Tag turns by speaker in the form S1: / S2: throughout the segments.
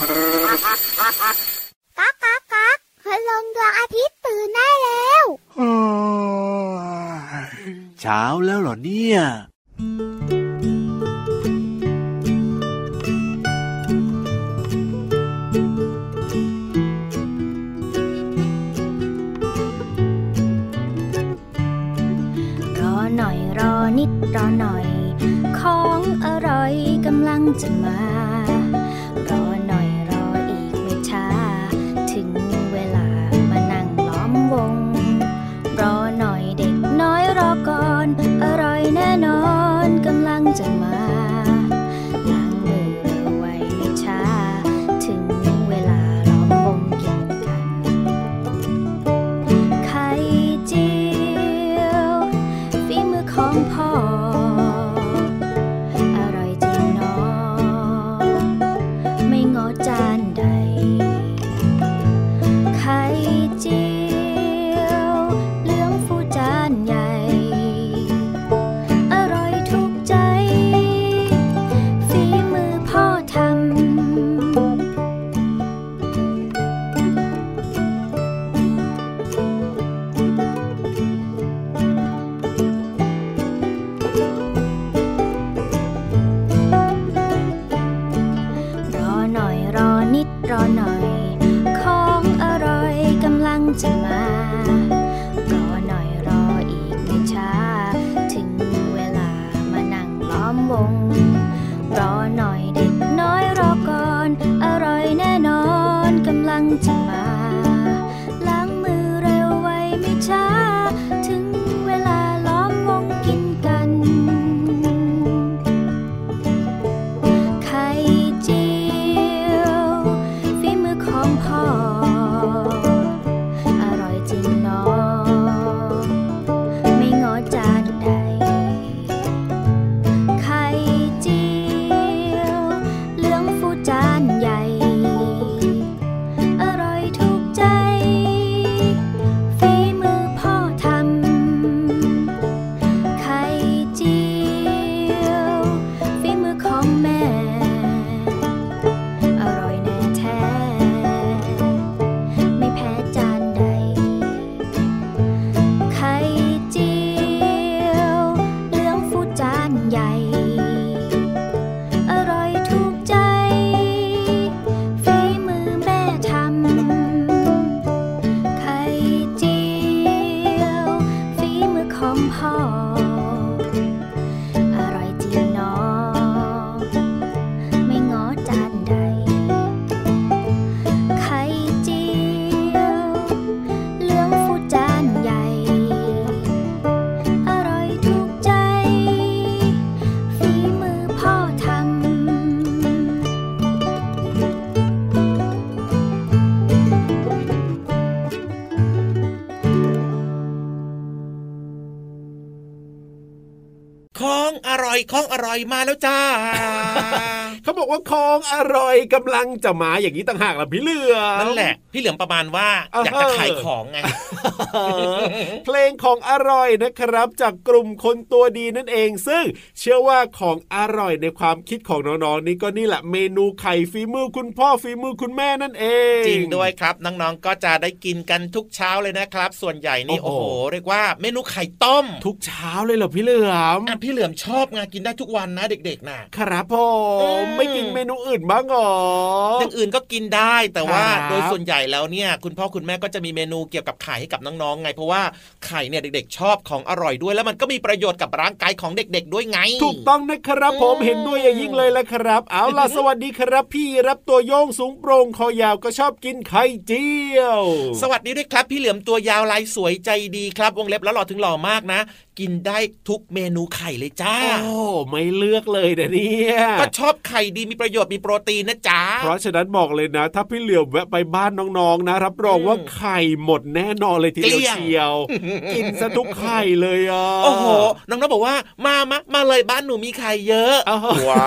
S1: ก๊ากก๊ากก๊ากคืลงดวงอาทิตย์ตื่นได้แล้ว
S2: เช้าแล้วเหรอเนี่ย
S3: รอหน่อยรอนิดรอหน่อย ของอร่อยกำลังจะมา ของพ่ออ ของอร่อยของอร่อยมาแล้วจ้า เขา
S4: บอกว่าของอร่อยกำลังจะมาอย่างนี้ต่างหากล่ะพี่เหลือม
S5: นั่นแหละ พี่เหลือมประมาณว่า
S4: อ่าฮะ
S5: อยากจะขายของไง
S4: เพลงของอร่อยนะครับ จากกลุ่มคนตัวดีนั่นเอง ซึ่งเชื่อว่าของอร่อยในความคิดของน้องๆนี่ก็นี่แหละเมนูไข่ฝีมือคุณพ่อฝีมือคุณแม่นั่นเอง
S5: จริงด้วยครับน้องๆก็จะได้กินกันทุกเช้าเลยนะครับ ส่วนใหญ่นี่
S4: โอ้
S5: โอ้
S4: โห
S5: โหเรียกว่าเมนูไข่ต้ม
S4: ทุกเช้าเลยเหรอพี่เหลือม
S5: อะพี่เหลือมชอบไงกินได้ทุกวันนะเด็กๆน่ะ
S4: ครับผ
S5: อื
S4: ม
S5: ม
S4: ไม่กินเมนูอื่นบ้างเหรอ
S5: อย่างอื่นก็กินได้แต่ว่า
S4: ครับ
S5: โดยส่วนใหญ่แล้วเนี่ย คุณพ่อคุณแม่ก็จะมีเมนูเกี่ยวกับไข่ให้กับน้องๆไง เพราะว่าไข่เนี่ยเด็กๆ ชอบของอร่อยด้วย แล้วมันก็มีประโยชน์กับร่างกายของเด็ก ๆ ด้วยไง
S4: ถูกต้องนะครับผม
S5: อืม
S4: เห็นด้วยอย่างยิ่งเลยละครับ เอาล่ะสวัสดีครับ พี่รับตัวโยงสูงโปร่งคอยาวก็ชอบกินไข่เจียว
S5: สวัสดีด้วยครับ พี่เหลือมตัวยาวลายสวยใจดีครับวงเล็บแล้วหล่อถึงหล่อมากนะ กินได้ทุกเมนูไข่เลยจ้า
S4: โอ้ไม่เลือกเลยนะเนี่ย
S5: ก็ชอบไข่ดีมีประโยชน์มีโปรตีนนะจ๊ะ
S4: เพราะฉะนั้นบอกเลยนะ ถ้าพี่เหลียวแวะไปบ้านน้องๆนะ รับรองว่าไข่หมดแน่นอนเลยทีเดียว
S5: เกลี้ยง
S4: เชียว กินซะทุกไข่เลยอะ
S5: โอ้โหน้องๆบอกว่า มามามาเลยบ้านหนูมีไข่เยอะ
S4: อ้าว
S5: ว้า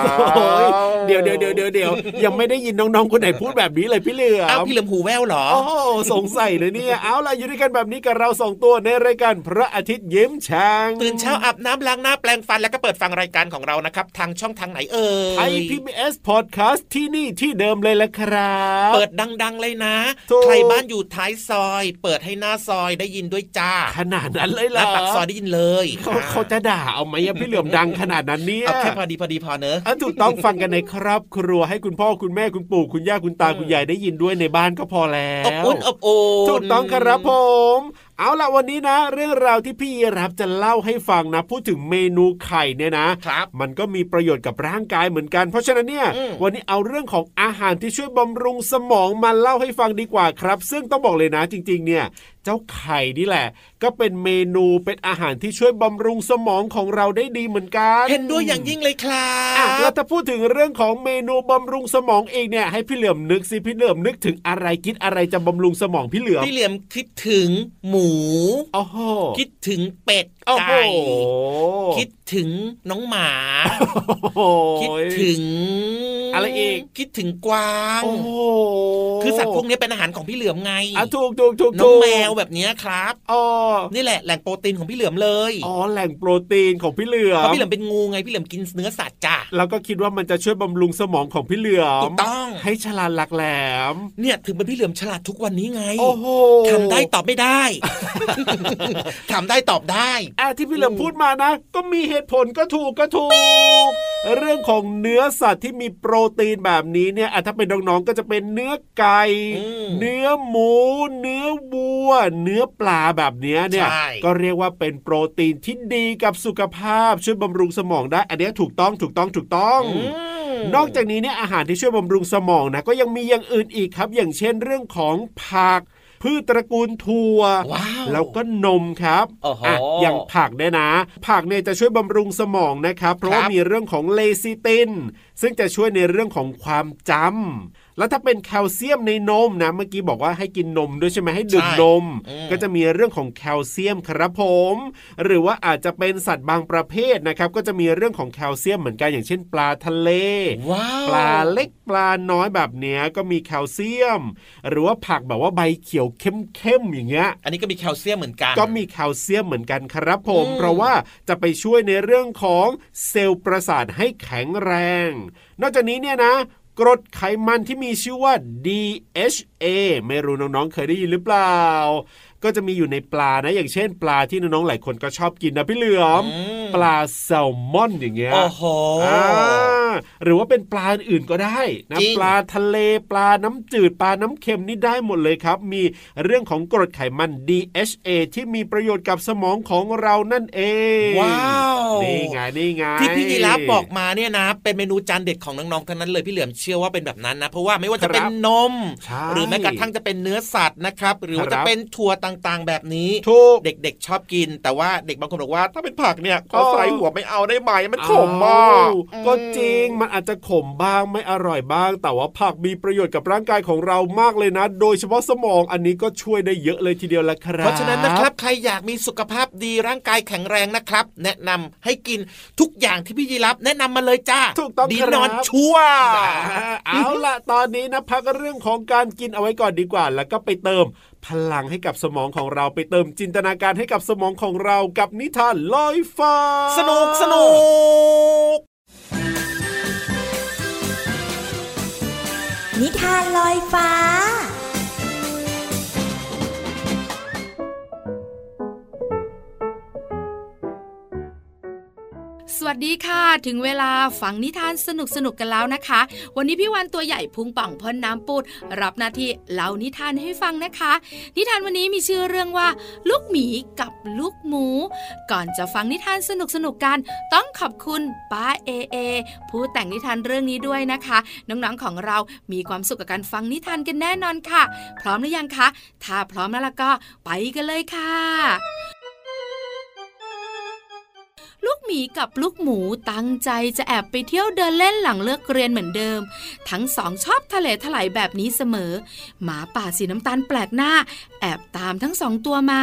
S5: ว
S4: เดี๋ยวเดี๋ยวเดี๋ยวเดี๋ยวเดี๋ยวยังไม่ได้ยินน้องๆคนไหนพูดแบบนี้เลยพี่เหลือ
S5: อ้าว
S4: ม
S5: พี่เหลือมหูแว่วเหรอ
S4: โอ้โหสงสัยเลยเนี่ยเอาล่ะอยู่ด้วยกันแบบนี้กับเราสองตัวในรายการพระอาทิตย์ยิ้มช่าง
S5: ตื่นเช้าอาบน้ำล้างหน้าแปลงฟันแล้วก็เปิดฟังรายการของเรานะครับ ทางช่องทางไหนเอ่ย
S4: ไทย PBS PBS Podcast ที่นี่ที่เดิมเลยละครับ
S5: เปิดดัง ๆ เลยนะ
S4: ถูก
S5: ใครบ้านอยู่ท้ายซอย เปิดให้หน้าซอยได้ยินด้วยจ้า
S4: ขนาดนั้นเลย
S5: ห
S4: เหร
S5: น้า
S4: อ
S5: ปากซอยได้ยินเลย
S4: เขาเขาจะด่าเอาไหมอะพี่เหลือมดังขนาดนั้นเนี่ย
S5: เอาแค่พอดีพอดีพอเนอะ
S4: อะถูกต้องฟังกันในครอบครัวให้คุณพ่อคุณแม่คุณปู่คุณย่าคุณตาคุณยายได้ยินด้วยในบ้านก็พอแล้ว
S5: อบอุ่นอบอุ่น
S4: ถูกต้องครับผมเอาล่ะวันนี้นะ เรื่องราวที่พี่ยีรับจะเล่าให้ฟังนะ พูดถึงเมนูไข่เนี่ยนะ
S5: ครับ
S4: มันก็มีประโยชน์กับร่างกายเหมือนกัน เพราะฉะนั้นเนี่ย
S5: อืม
S4: วันนี้เอาเรื่องของอาหารที่ช่วยบำรุงสมองมาเล่าให้ฟังดีกว่าครับ ซึ่งต้องบอกเลยนะจริง ๆ เนี่ย เจ้าไข่นี่แหละ ก็เป็นเมนูเป็นอาหารที่ช่วยบำรุงสมองของเราได้ดีเหมือนกัน
S5: เห็นด้วยอย่างยิ่งเลยครั
S4: อะแล้ว
S5: บ
S4: ถ้าพูดถึงเรื่องของเมนูบำรุงสมองเองเนี่ยให้พี่เหลือมนึกสิพี่เหลือมนึกถึงอะไรคิดอะไรจะบำรุงสมองพี่เหลือม
S5: พี่เหลี่ยมคิดถึงหมู
S4: โอ้โห
S5: คิดถึงเป็ด
S4: โอ้โห
S5: ไก่คิดถึงน้องหมา
S4: โอ้โห
S5: คิดถึง
S4: อะไรอีก
S5: คิดถึงกวาง
S4: โอ้โห
S5: คือสัตว์พวกนี้เป็นอาหารของพี่เหลือมไง
S4: อะถูกถูกถูก
S5: น้อง
S4: ถูก
S5: แมวแบบเนี้ยครับ
S4: อ๋อ
S5: นี่แหละแหล่งโปรตีนของพี่เหลือมเลย
S4: อ๋อแหล่งโปรตีนของพี่เหลือ
S5: เพราะ
S4: ม
S5: พี่เหลือมเป็นงูไงพี่เหลือมกินเนื้อสัตว์จ้ะ
S4: แล้วก็คิดว่ามันจะช่วยบำรุงสมองของพี่เหลือม
S5: ถูกต้อง
S4: ให้ฉลาดหลักแหลม
S5: เนี่ยถึงเป็นพี่เหลือมฉลาดทุกวันนี้ไง
S4: โอ้โห
S5: ทำได้ตอบไม่ได้ทำได้ตอบได้
S4: อะที่พี่เหลือมพูดมานะ ก็มีเหตุผลก็ถูกก็ถูก เรื่องของเนื้อสัตว์ที่มีโปรตีนแบบนี้เนี่ยอะถ้าเป็นน้องๆก็จะเป็นเนื้อไก่
S5: อืม
S4: เนื้อหมู เนื้อวัว เนื้อปลาแบบเนี้ยเนี่ย
S5: ใช่
S4: ก็เรียกว่าเป็นโปรตีนที่ดีกับสุขภาพช่วยบำรุงสมองได้ อันเนี้ยถูกต้องถูกต้องถูกต้อง
S5: ม
S4: นอกจากนี้เนี่ยอาหารที่ช่วยบำรุงสมองนะก็ยังมีอย่างอื่นอีกครับ อย่างเช่นเรื่องของผัก พืชตระกูลถั่ว
S5: ว้าว
S4: แล้วก็นมครับ
S5: โอ้โห
S4: อะอย่างผักเนี่ยนะ ผักเนี่ยจะช่วยบำรุงสมองนะครับ เพราะว่า
S5: ครับ
S4: มีเรื่องของเลซิติน ซึ่งจะช่วยในเรื่องของความจำ แล้วถ้าเป็นแคลเซียมในนมนะเมื่อกี้บอกว่าให้กินนมด้วยใช่ไหมให้ดื่ม
S5: ใช่
S4: นม
S5: อืม
S4: ก็จะมีเรื่องของแคลเซียมครับผม หรือว่าอาจจะเป็นสัตว์บางประเภทนะครับ ก็จะมีเรื่องของแคลเซียมเหมือนกันอย่างเช่น ปลาทะเล
S5: ว้าว
S4: ปลาเล็กปลาน้อยแบบเนี้ยก็มีแคลเซียม หรือว่าผักแบบว่าใบเขียวเข้มๆอย่างเงี้ย
S5: อันนี้ก็มีแคลเซียมเหมือนกัน
S4: ก็มีแคลเซียมเหมือนกันครับผม
S5: อืม
S4: เพราะว่าจะไปช่วยในเรื่องของเซลล์ประสาทให้แข็งแรง นอกจากนี้เนี่ยนะ กรดไขมันที่มีชื่อว่า DHA ไม่รู้น้องๆเคยได้ยินหรือเปล่า ก็จะมีอยู่ในปลานะอย่างเช่น ปลาที่น้องๆหลายคนก็ชอบกินนะพี่เหลือม
S5: อืม
S4: ปลาแซลมอนอย่างเงี้ย
S5: โอ้โห
S4: อ่าหรือว่าเป็นปลาอื่นก็ได้นะ
S5: จริง
S4: ปลาทะเลปลาน้ำจืดปลาน้ำเค็มนี่ได้หมดเลยครับ มีเรื่องของกรดไขมัน DHA ที่มีประโยชน์กับสมองของเรานั่นเอง
S5: ว้าว
S4: นี่ไงนี่ไง
S5: ที่พี่ยีราฟบอกมาเนี่ยนะ เป็นเมนูจานเด็ดของน้องๆทั้งนั้นเลยพี่เหลือมเชื่อว่าเป็นแบบนั้นนะเพราะว่าไม่ว่าจะเป็นนม
S4: ใช่
S5: หรือแม้กระทั่งจะเป็นเนื้อสัตว์นะครับหรือว่า
S4: ครับ
S5: จะเป็นถั่วต่างๆ แบบนี้
S4: ถูก
S5: เด็กๆชอบกิน แต่ว่าเด็กบางคนบอกว่า ถ้าเป็นผักเนี่ยขอ
S4: อ๋อ
S5: ใส่หัวไม่เอาได้ไหมมันขมมาก
S4: อ้วก็จริงมันอาจจะขมบ้างไม่อร่อยบ้าง แต่ว่าผักมีประโยชน์กับร่างกายของเรามากเลยนะ โดยเฉพาะสมองอันนี้ก็ช่วยได้เยอะเลยทีเดียวละครับ
S5: เพราะฉะนั้นนะครับใครอยากมีสุขภาพดีร่างกายแข็งแรงนะครับ แนะนำให้กินทุกอย่างที่พี่ยีรับแนะนำมาเลยจ้า
S4: ถูกต้อง
S5: ดี
S4: ครับ
S5: นอนชัวร์
S4: อ่าเอาล่ะตอนนี้นะพักเรื่องของการกินเอาไว้ก่อนดีกว่า แล้วก็ไปเติม พลังให้กับสมองของเราไปเติมจินตนาการให้กับสมองของเรากับนิทานลอยฟ้า
S5: สนุกสนุก
S6: นิทานลอยฟ้า
S7: วัสดีค่ะ ถึงเวลาฟังนิทานสนุกสนุกกันแล้วนะคะ วันนี้พี่วันตัวใหญ่พุงป่องพ่นน้ำปูด รับหน้าที่เล่านิทานให้ฟังนะคะ นิทานวันนี้มีชื่อเรื่องว่า ลูกหมีกับลูกหมู ก่อนจะฟังนิทานสนุกสนุกกัน ต้องขอบคุณป้าเอเอผู้แต่งนิทานเรื่องนี้ด้วยนะคะ น้องๆของเรามีความสุขกับการฟังนิทานกันแน่นอนค่ะ พร้อมหรือยังคะ ถ้าพร้อมแล้วล่ะก็ไปกันเลยค่ะ ลูกหมีกับลูกหมูตั้งใจจะแอบไปเที่ยวเดินเล่นหลังเลิกเรียนเหมือนเดิม ทั้งสองชอบทะเลถลายแบบนี้เสมอ หมาป่าสีน้ำตาลแปลกหน้า แอบตามทั้งสองตัวมา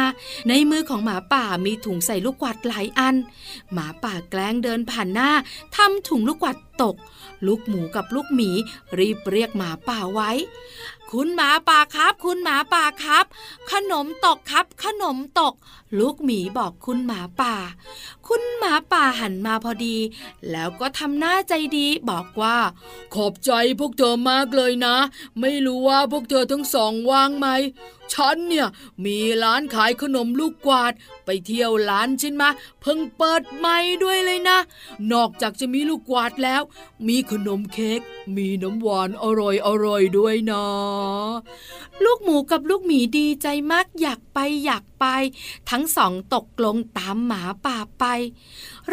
S7: ในมือของหมาป่ามีถุงใส่ลูกกวาดหลายอัน หมาป่าแกล้งเดินผ่านหน้าทำถุงลูกกวาดตตกลูกหมูกับลูกหมีรีบเรียกหมาป่าไว้ คุณหมาป่าครับ คุณหมาป่าครับ ขนมตกครับ ขนมตก ลูกหมีบอกคุณหมาป่าคุณหมาป่าหันมาพอดี แล้วก็ทำหน้าใจดีบอกว่า ขอบใจพวกเธอมากเลยนะ ไม่รู้ว่าพวกเธอทั้งสองว่างไหม ฉันเนี่ย มีร้านขายขนมลูกกวาด ไปเที่ยวร้านฉันมา เพิ่งเปิดใหม่ด้วยเลยนะ นอกจากจะมีลูกกวาดแล้ว มีขนมเค้ก มีน้ำหวานอร่อยอร่อยด้วยนะ ลูกหมูกับลูกหมีดีใจมากอยากไปอยากไป ทั้งสองตกลงตามหมาป่าไป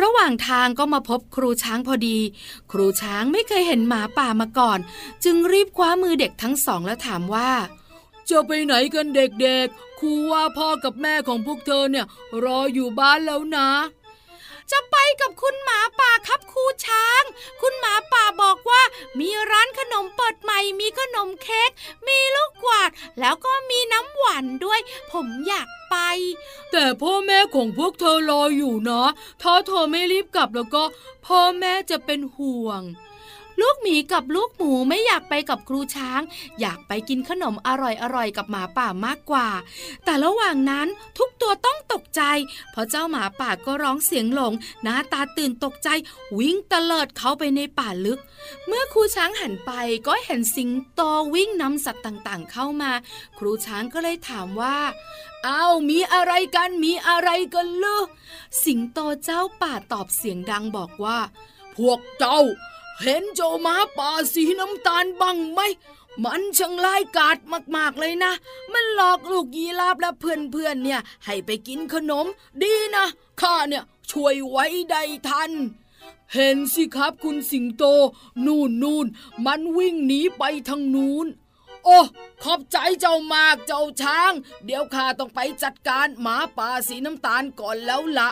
S7: ระหว่างทางก็มาพบครูช้างพอดี ครูช้างไม่เคยเห็นหมาป่ามาก่อน จึงรีบคว้ามือเด็กทั้งสองแล้วถามว่าจะไปไหนกันเด็กๆครูว่าพ่อกับแม่ของพวกเธอเนี่ย รออยู่บ้านแล้วนะ จะไปกับคุณหมาป่าครับครูช้าง คุณหมาป่าบอกว่า มีร้านขนมเปิดใหม่ มีขนมเค้ก มีลูกกวาด แล้วก็มีน้ำหวานด้วย ผมอยากไป แต่พ่อแม่ของพวกเธอรออยู่นะ ถ้าเธอไม่รีบกลับแล้วก็ พ่อแม่จะเป็นห่วง ลูกหมีกับลูกหมูไม่อยากไปกับครูช้าง อยากไปกินขนมอร่อยๆกับหมาป่ามากกว่า แต่ระหว่างนั้นทุกตัวต้องตกใจ เพราะเจ้าหมาป่าก็ร้องเสียงหลง หน้าตาตื่นตกใจ วิ่งเตลิดเข้าไปในป่าลึก เมื่อครูช้างหันไปก็เห็นสิงโตวิ่งนำสัตว์ต่างๆ เข้ามา ครูช้างก็เลยถามว่าอ้าวมีอะไรกันมีอะไรกันลือสิงโตเจ้าป่าตอบเสียงดังบอกว่า พวกเจ้า เห็นเจ้าหมาป่าสีน้ำตาลบ้างไหม มันช่างร้ายกาจมากๆเลยนะ มันหลอกลูกยีราฟและเพื่อนๆเนี่ย ให้ไปกินขนม ดีนะข้าเนี่ยช่วยไว้ได้ทัน เห็นสิครับคุณสิงโต นู่นนู่นมันวิ่งหนีไปทางนู้นโอ้ ขอบใจเจ้ามากเจ้าช้าง เดี๋ยวข้าต้องไปจัดการหมาป่าสีน้ำตาลก่อนแล้วละ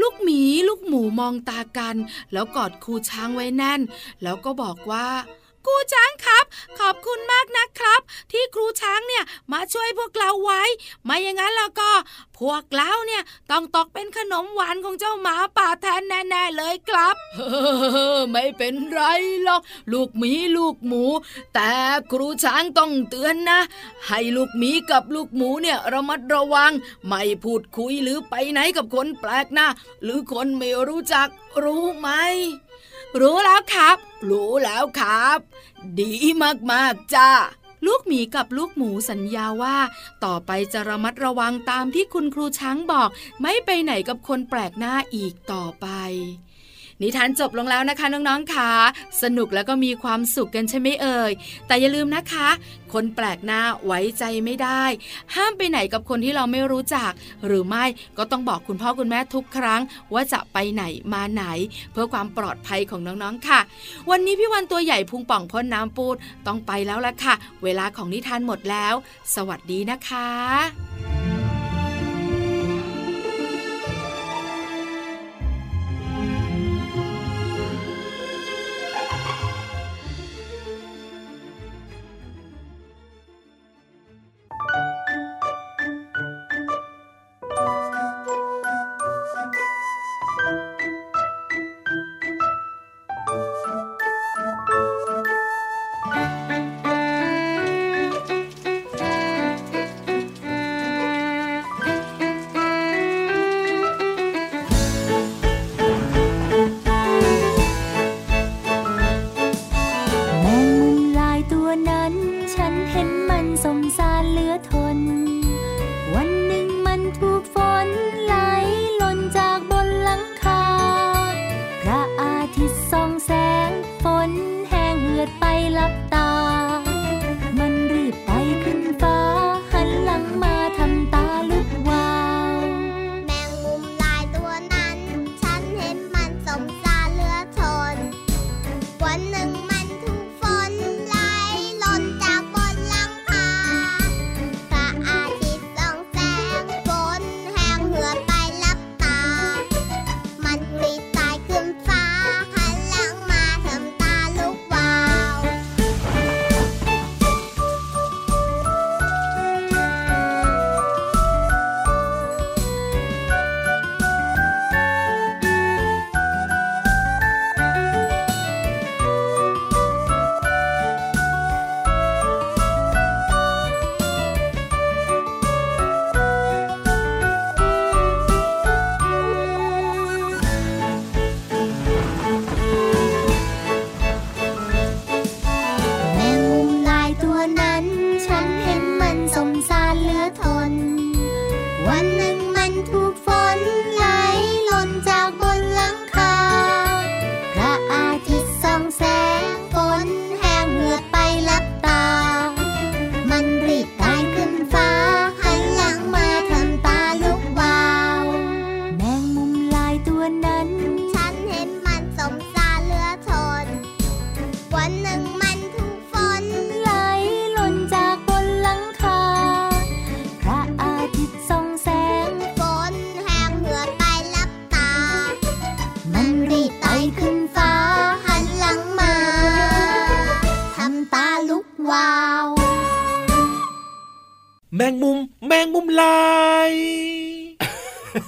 S7: ลูกหมีลูกหมูมองตากัน แล้วกอดครูช้างไว้แน่น แล้วก็บอกว่า ครูช้างครับ ขอบคุณมากนะครับ ที่ครูช้างเนี่ยมาช่วยพวกเราไว้ ไม่อย่างนั้นแล้วก็พวกเราเนี่ยต้องตกเป็นขนมหวานของเจ้าหมาป่าแทนแน่ๆเลยครับเไม่เป็นไรหรอกลูกหมีลูกหมู แต่ครูช้างต้องเตือนนะ ให้ลูกหมีกับลูกหมูเนี่ยระมัดระวัง ไม่พูดคุยหรือไปไหนกับคนแปลกหน้าหรือคนไม่รู้จักรู้ไหม รู้แล้วครับ รู้แล้วครับ ดีมากๆจ้าลูกหมีกับลูกหมูสัญญาว่า ต่อไปจะระมัดระวังตามที่คุณครูช้างบอก ไม่ไปไหนกับคนแปลกหน้าอีกต่อไป นิทานจบลงแล้วนะคะน้องๆค่ะสนุกแล้วก็มีความสุขกันใช่ไหมเอ่ย แต่อย่าลืมนะคะ คนแปลกหน้าไว้ใจไม่ได้ ห้ามไปไหนกับคนที่เราไม่รู้จัก หรือไม่ก็ต้องบอกคุณพ่อคุณแม่ทุกครั้ง ว่าจะไปไหนมาไหน เพื่อความปลอดภัยของน้องๆค่ะ วันนี้พี่วันตัวใหญ่พุงป่องพ่นน้ำปูดต้องไปแล้วละค่ะ เวลาของนิทานหมดแล้ว สวัสดีนะคะ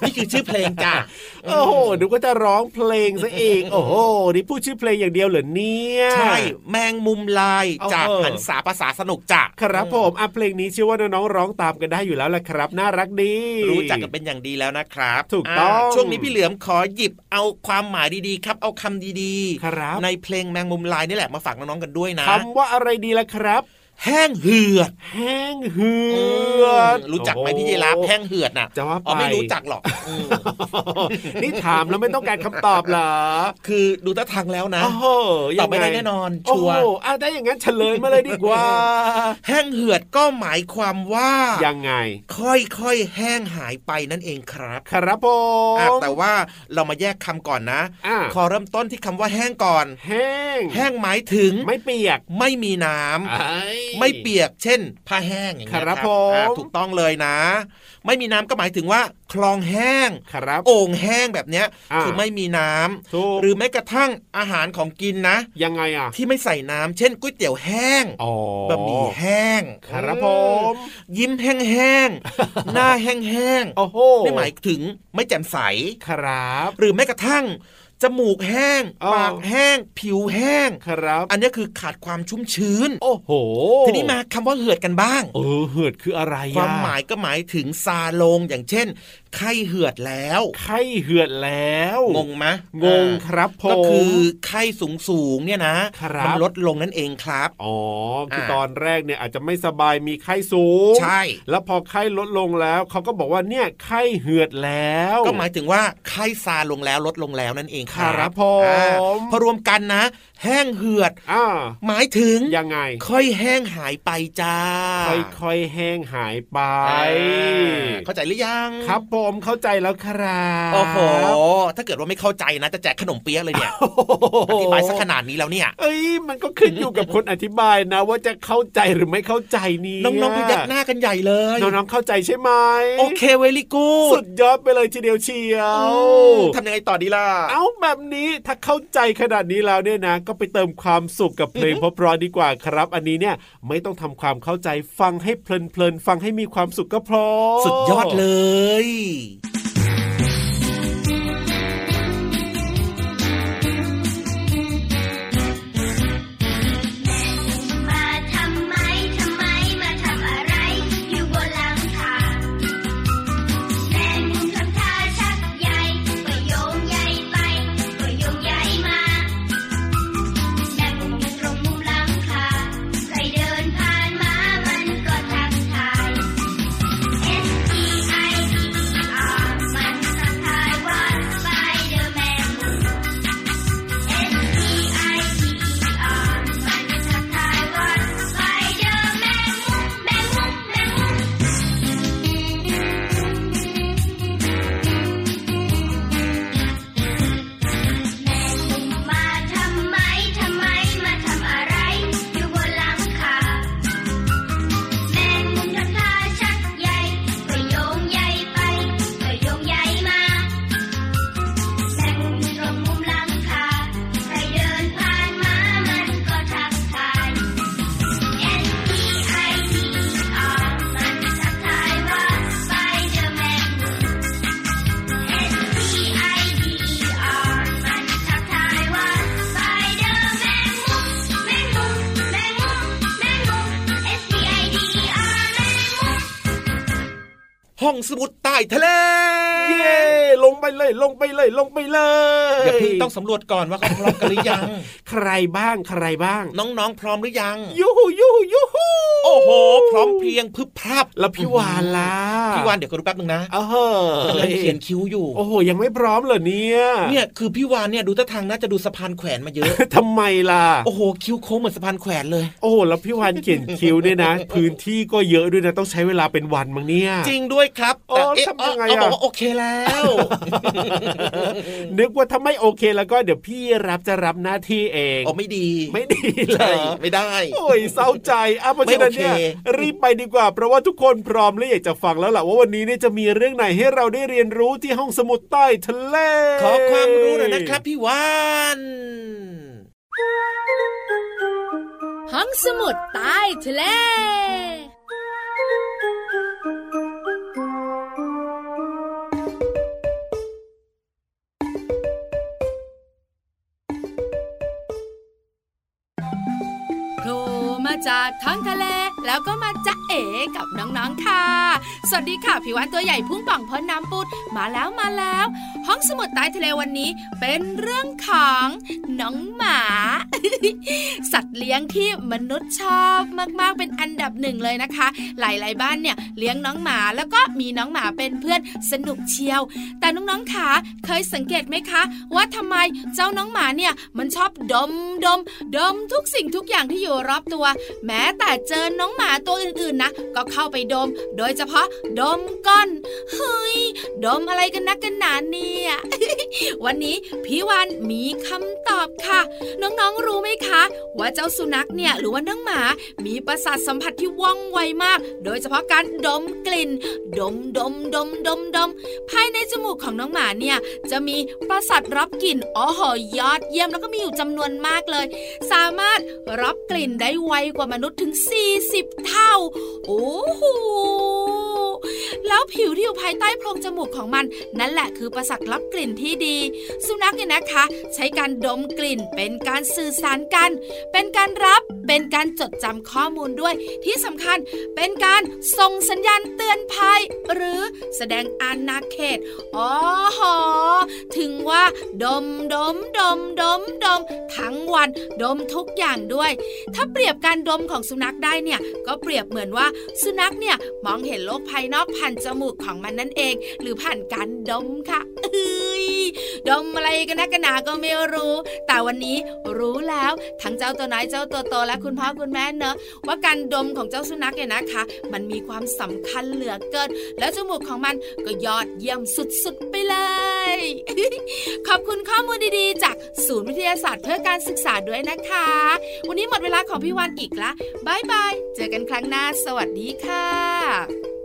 S5: นี่คือชื่อเพลงจ้ะ
S4: โอ้โหดูก็จะร้องเพลงซะเองโอ้โหนี่พูดชื่อเพลงอย่างเดียวเหรอเนี่ย
S5: ใช่แมงมุมลาย
S4: เอา
S5: จาก
S4: เถอะ
S5: หันษาภาษาสนุกจ้ะ
S4: ครับผมอะเพลงนี้เชื่อว่าน้องๆร้องตามกันได้อยู่แล้วแหละครับ น่ารักดี
S5: รู้จักกันเป็นอย่างดีแล้วนะครับ
S4: ถูกต้องา
S5: ช่วงนี้พี่เหลือมขอหยิบเอาความหมายดีๆครับ เอาคำดี
S4: ครับ
S5: ในเพลงแมงมุมลายนี่แหละมาฝากน้องๆกันด้วยนะ
S4: คำว่าอะไรดีล่ะครับ
S5: แห้งเหือด
S4: แห้งเหือด
S5: รู้จักไหมพี่ยีรับแห้งเหือดน่ะ
S4: จะว่าไป
S5: อ๋อไม่รู้จักหรอกอืม
S4: นี่ถามแล้วไม่ต้องการคำตอบเหรอ
S5: คือดูท่าทางแล้วนะ
S4: โอ้โห
S5: ตอบไม่ได้แน่นอน
S4: โอ้
S5: ชัวร์
S4: โหอะได้อย่างนั้นเฉลยมาเลยดีกว่า
S5: แห้งเหือดก็หมายความว่า
S4: ยังไง
S5: ค่อยๆแห้งหายไปนั่นเองครับ
S4: ครับผม
S5: อะแต่ว่าเรามาแยกคำก่อนนะ
S4: อะ
S5: ขอเริ่มต้นที่คำว่าแห้งก่อน
S4: แห้ง
S5: แห้งหมายถึง
S4: ไม่เปียก
S5: ไม่มีน้ำ
S4: อ้
S5: ไม่เปียกเช่น ผ้าแห้งอย่างเงี้ย
S4: ครับ
S5: อะ
S4: ผม
S5: ถูกต้องเลยนะ ไม่มีน้ำก็หมายถึงว่า คลองแห้ง
S4: ครับ
S5: โอ่งแห้งแบบเนี้ย
S4: อ่า
S5: คือไม่มีน้ำ
S4: ถูก
S5: หรือแม้กระทั่งอาหารของกินนะ
S4: ยังไงอะ
S5: ที่ไม่ใส่น้ำเช่นก๋วยเตี๋ยวแห้ง
S4: อ๋อบะ
S5: หมี่แห้ง
S4: ครับผม
S5: ยิ้มแห้งๆหน้าแห้ง
S4: โอ้โห
S5: ๆนี่หมายถึงไม่แจ่มใส
S4: ครับ
S5: หรือแม้กระทั่ง จมูกแห้ง
S4: อ๋อ
S5: ปากแห้ง ผิวแห้ง
S4: ครับ
S5: อันนี้คือขาดความชุ่มชื้น
S4: โอ้โห
S5: ทีนี้มาคำว่าเหือดกันบ้าง
S4: เออเหือดคืออะไรอะ
S5: ความหมายก็หมายถึงซาลงอย่างเช่นไข้เหือดแล้ว
S4: ไข้เหือดแล้ว
S5: งงไหม
S4: งงครับผม
S5: ก็คือไข้สูงสูงๆเนี่ยนะครับมัลดลงนั่นเองครับ
S4: อ๋อคือ
S5: อ่า
S4: ตอนแรกเนี่ยอาจจะไม่สบายมีไข้สูง
S5: ใช่
S4: แล้วพอไข้ลดลงแล้วเขาก็บอกว่าเนี่ยไข้เหือดแล้ว
S5: ก็หมายถึงว่าไข้ซาลงแล้วลดลงแล้วนั่นเองครั
S4: ครับ
S5: บ
S4: ผม
S5: อ่าพอรวมกันนะ แห้งเหือด
S4: อ่า
S5: หมายถึง
S4: ยังไง
S5: ค่อยแห้งหายไปจ้า
S4: ค่อยๆแห้งหายไป
S5: อ่าเข้าใจหรือยัง
S4: ครับผมเข้าใจแล้วครับ
S5: โอ้โหถ้าเกิดว่าไม่เข้าใจนะจะแจกขนมเปี๊ยะเลยเนี่ยอธิบายสักขนาดนี้แล้วเนี่ย
S4: เอ้ยมันก็ขึ้นอยู่กับคนอธิบายนะ ว่าจะเข้าใจหรือไม่เข้าใจนี่
S5: น้องๆพยักหน้ากันใหญ่เลย
S4: น้องๆเข้าใจใช่ไหม
S5: โอเคเวลิกู
S4: สุดยอดไปเลยทีเดียวเชียว
S5: ทำยังไงต่อดีล่ะ
S4: เอาแบบนี้ถ้าเข้าใจขนาดนี้แล้วเนี่ยนะ ก็ไปเติมความสุขกับเพลงเพราะๆดีกว่าครับ อันนี้เนี่ยไม่ต้องทำความเข้าใจฟังให้เพลินๆฟังให้มีความสุขก็พอ
S5: สุดยอดเลย
S4: งไปเลย ลงไปเลย ลงไปเลย
S5: อย่าเพิ่งต้องสำรวจก่อนว่าเขาพร้อมกันหรือยัง
S4: ใครบ้างใครบ้าง
S5: น้องๆ พร้อมหรือยัง
S4: ยูฮูยูฮูยูฮู
S5: โอ้โห พร้อมเพรียงพึบพรับ
S4: แล้วพี่วานล่ะ
S5: พี่วานเดี๋ยวก็รู้แป๊บนึงนะ
S4: เออกำ
S5: ลังเขียนคิ้วอยู่
S4: โอ้โหยังไม่พร้อมเหรอเนี่ย
S5: เนี่ยคือพี่วานเนี่ยดูท่าทางน่าจะดูสะพานแขวนมาเยอะ
S4: ทำไมล่ะ
S5: โอ้โหคิ้วโค้งเหมือนสะพานแขวนเลย
S4: โอ้โหแล้วพี่วานเขียนคิ้วเนี่ยนะ พื้นที่ก็เยอะด้วยนะต้องใช้เวลาเป็นวันมั้งเนี่ย
S5: จริงด้วยครับ
S4: โอ้
S5: แต่เอ๊ะ
S4: ทำยังไง
S5: เอา
S4: อะ
S5: บอกว่าโอเคแล้ว
S4: นึกว่าถ้าไม่โอเคแล้วก็เดี๋ยวพี่รับจะรับหน้าที่เอง
S5: โอ้ไม่ดี
S4: ไม่ดีเล
S5: ใช่
S4: ย
S5: ไม่ได้
S4: โอ้ยเศร้าใจอะเพราะฉะนั้นเนี่ย
S5: ไม่โอเค
S4: รีบไปดีกว่า เพราะว่าทุกคนพร้อมและอยากจะฟังแล้วล่ะว่าวันนี้เนี่ยจะมีเรื่องไหนให้เราได้เรียนรู้ที่ห้องสมุดใต้ทะเล
S5: ขอความรู้หน่อยนะครับพี่วาน
S7: ห้องสมุดใต้ทะเล จากท้องทะเล แล้วก็มาจะเอ๋กับน้องๆค่ะ สวัสดีค่ะผิววันตัวใหญ่พุ่งป่องพ้นน้ำปุดมาแล้วมาแล้ว ห้องสมุดใต้ทะเลวันนี้เป็นเรื่องของน้องหมา สัตว์เลี้ยงที่มนุษย์ชอบมากๆเป็นอันดับหนึ่งเลยนะคะ หลายๆบ้านเนี่ยเลี้ยงน้องหมาแล้วก็มีน้องหมาเป็นเพื่อนสนุกเชียว แต่น้องๆขาเคยสังเกตไหมคะ ว่าทำไมเจ้าน้องหมาเนี่ยมันชอบดมดมดมทุกสิ่งทุกอย่างที่อยู่รอบตัวแม้แต่เจอน้องหมาตัวอื่นๆนะ ก็เข้าไปดม โดยเฉพาะดมก้นเฮ้ยดมอะไรกันนักกันหนาเนี่ยวันนี้พี่วันมีคำตอบค่ะ น้องๆรู้ไหมคะ ว่าเจ้าสุนัขเนี่ยหรือว่าน้องหมา มีประสาทสัมผัสที่ว่องไวมาก โดยเฉพาะการดมกลิ่น ดมดมดมดมดมภายในจมูกของน้องหมาเนี่ยจะมีประสาทรับกลิ่นอ๋อหอยอดเยี่ยมแล้วก็มีอยู่จำนวนมากเลย สามารถรับกลิ่นได้ไวกว่ามนุษย์ถึง 40 เท่า โอ้โหแล้วผิวที่อยู่ภายใต้โพรงจมูกของมัน นั่นแหละคือประสาทรับกลิ่นที่ดี สุนัขเนี่ยนะคะ ใช้การดมกลิ่นเป็นการสื่อสารกัน เป็นการรับเป็นการจดจำข้อมูลด้วย ที่สำคัญเป็นการส่งสัญญาณเตือนภัย หรือแสดงอาณาเขตอ๋อหอถึงว่า ดมดมดมดมดมทั้งวันดมทุกอย่างด้วย ถ้าเปรียบการดมของสุนัขได้เนี่ยก็เปรียบเหมือนว่าสุนัขเนี่ยมองเห็นโลกภายนอกผ่านจมูกของมันนั่นเอง หรือผ่านการดมค่ะเอ้ยดมอะไรกันนะกันหนาก็ไม่รู้ แต่วันนี้ รู้แล้ว ทั้งเจ้าตัวน้อยเจ้าตัวโตและคุณพ่อคุณแม่เนอะว่าการดมของเจ้าสุนัขเนี่ยนะคะ มันมีความสำคัญเหลือเกิน แล้วจมูกของมันก็ยอดเยี่ยมสุดๆไปเลย ขอบคุณข้อมูลดีๆ จากศูนย์วิทยาศาสตร์เพื่อการศึกษาด้วยนะคะ วันนี้หมดเวลาของพี่วันอีกละบายบาย เจอกันครั้งหน้า สวัสดีค่ะ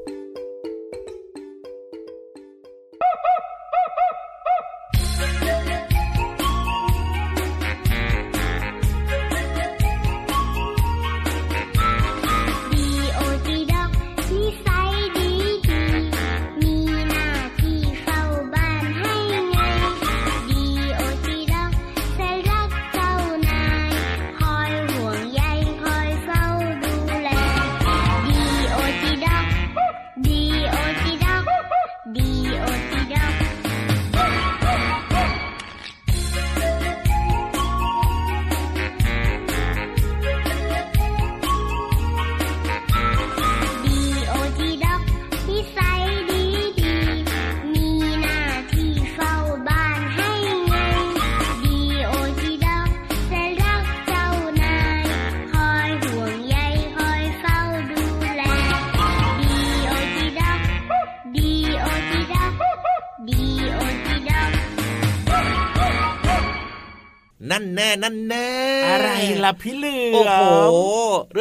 S1: อะ
S4: ไรล่ะพี่เหลือม
S5: โอ้โหเ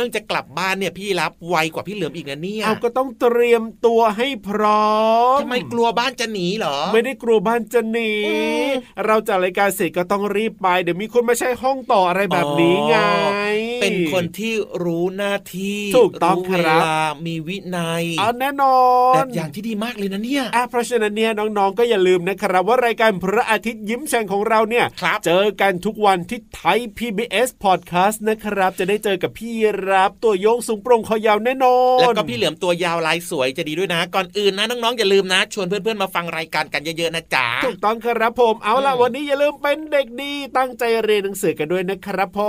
S5: รื่องจะกลับบ้านเนี่ยพี่รับไวกว่าพี่เหลือมอีกนะเนี่ย
S4: เอาก็ต้องเตรียมตัวให้พร้อม
S5: ทำไมกลัวบ้านจะหนีเหรอ
S4: ไม่ได้กลัวบ้านจะหนี
S5: อืม
S4: เราจัดรายการเสร็จก็ต้องรีบไป เดี๋ยวมีคนมาใช้ห้องต่ออะไรแบบนี้ไง
S5: อ๋อเป็นคนที่รู้หน้าที่
S4: ถูกต้อง
S5: เว
S4: ครับ
S5: ลามีวินัย
S4: เอาแน่นอน
S5: แบบอย่างที่ดีมากเลยนะเนี่ย
S4: อะเพราะฉะนั้นเนี่ยน้องๆก็อย่าลืมนะครับว่ารายการพระอาทิตย์ยิ้มแฉ่งของเราเนี่ย
S5: ครับ
S4: เจอกันทุกวันที่ไทย PBS Podcast นะครับ จะได้เจอกับพี่รับ ตัวโยงสูงโปร่งคอยาวแน่นอน
S5: แล้วก็พี่เหลือมตัวยาวลายสวยจะดีด้วยนะ ก่อนอื่นนะน้องๆอย่าลืมนะ ชวนเพื่อนๆมาฟังรายการกันเยอะๆนะจ๊ะ
S4: ถูกต้องครับผมเอาล่ะ
S5: อืม
S4: วันนี้อย่าลืมเป็นเด็กดีตั้งใจเรียนหนังสือกันด้วยนะครับผ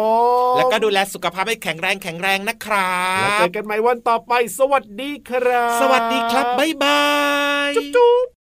S4: ม
S5: แล้วก็ดูแลสุขภาพให้แข็งแรงแข็งแรงนะครั
S4: แล้วเจ
S5: บ
S4: อกันใหม่วันต่อไป สวัสดีครับ
S5: สวัสดีครับบ๊ายบาย
S4: จุ๊บจุ๊บ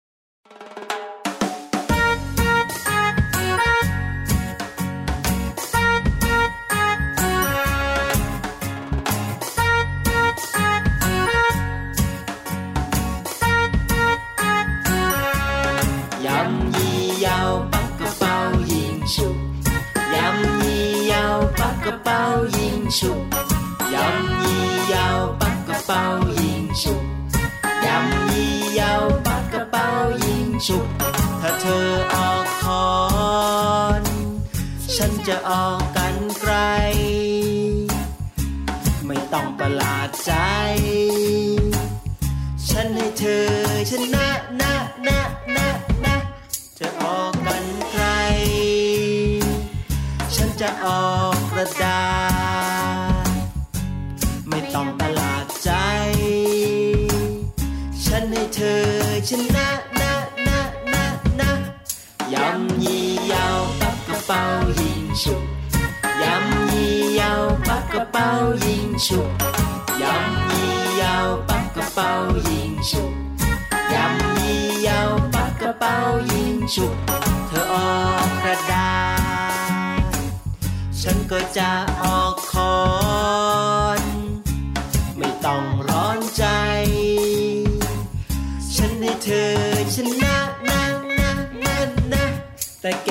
S6: อน ฉุกยำยี่ยาวปักกระเป๋ายิงฉุกยำยี่ยาวปักกระเป๋ายิงฉุกยำยี่ยาวปักกระเป๋ายิงฉุกเธอออกกระดาษฉันก็จะออกคอนไม่ต้องร้อนใจ ฉันให้เธอชนะนะนะนะนะแต่เก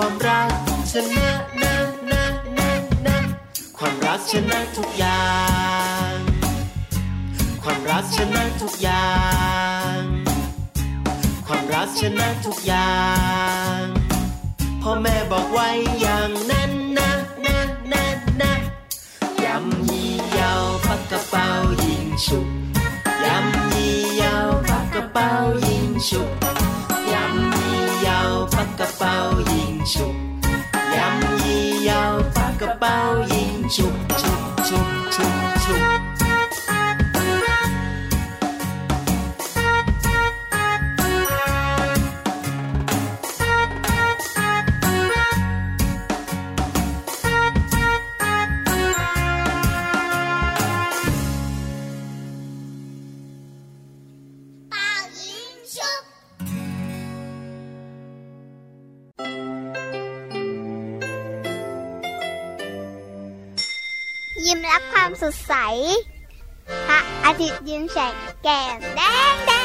S6: ความรักชนะนะนะนะนะความรักชนะทุกอย่าง ความรักชนะทุกอย่าง ความรักชนะทุกอย่างพ่อแม่บอกไว้อย่างนั้นนะนะนะนะยำยี่ยาวปักกระเป๋ายิงฉุก
S1: พระอาทิตย์ยิ้มแฉกแก้มแดงแดง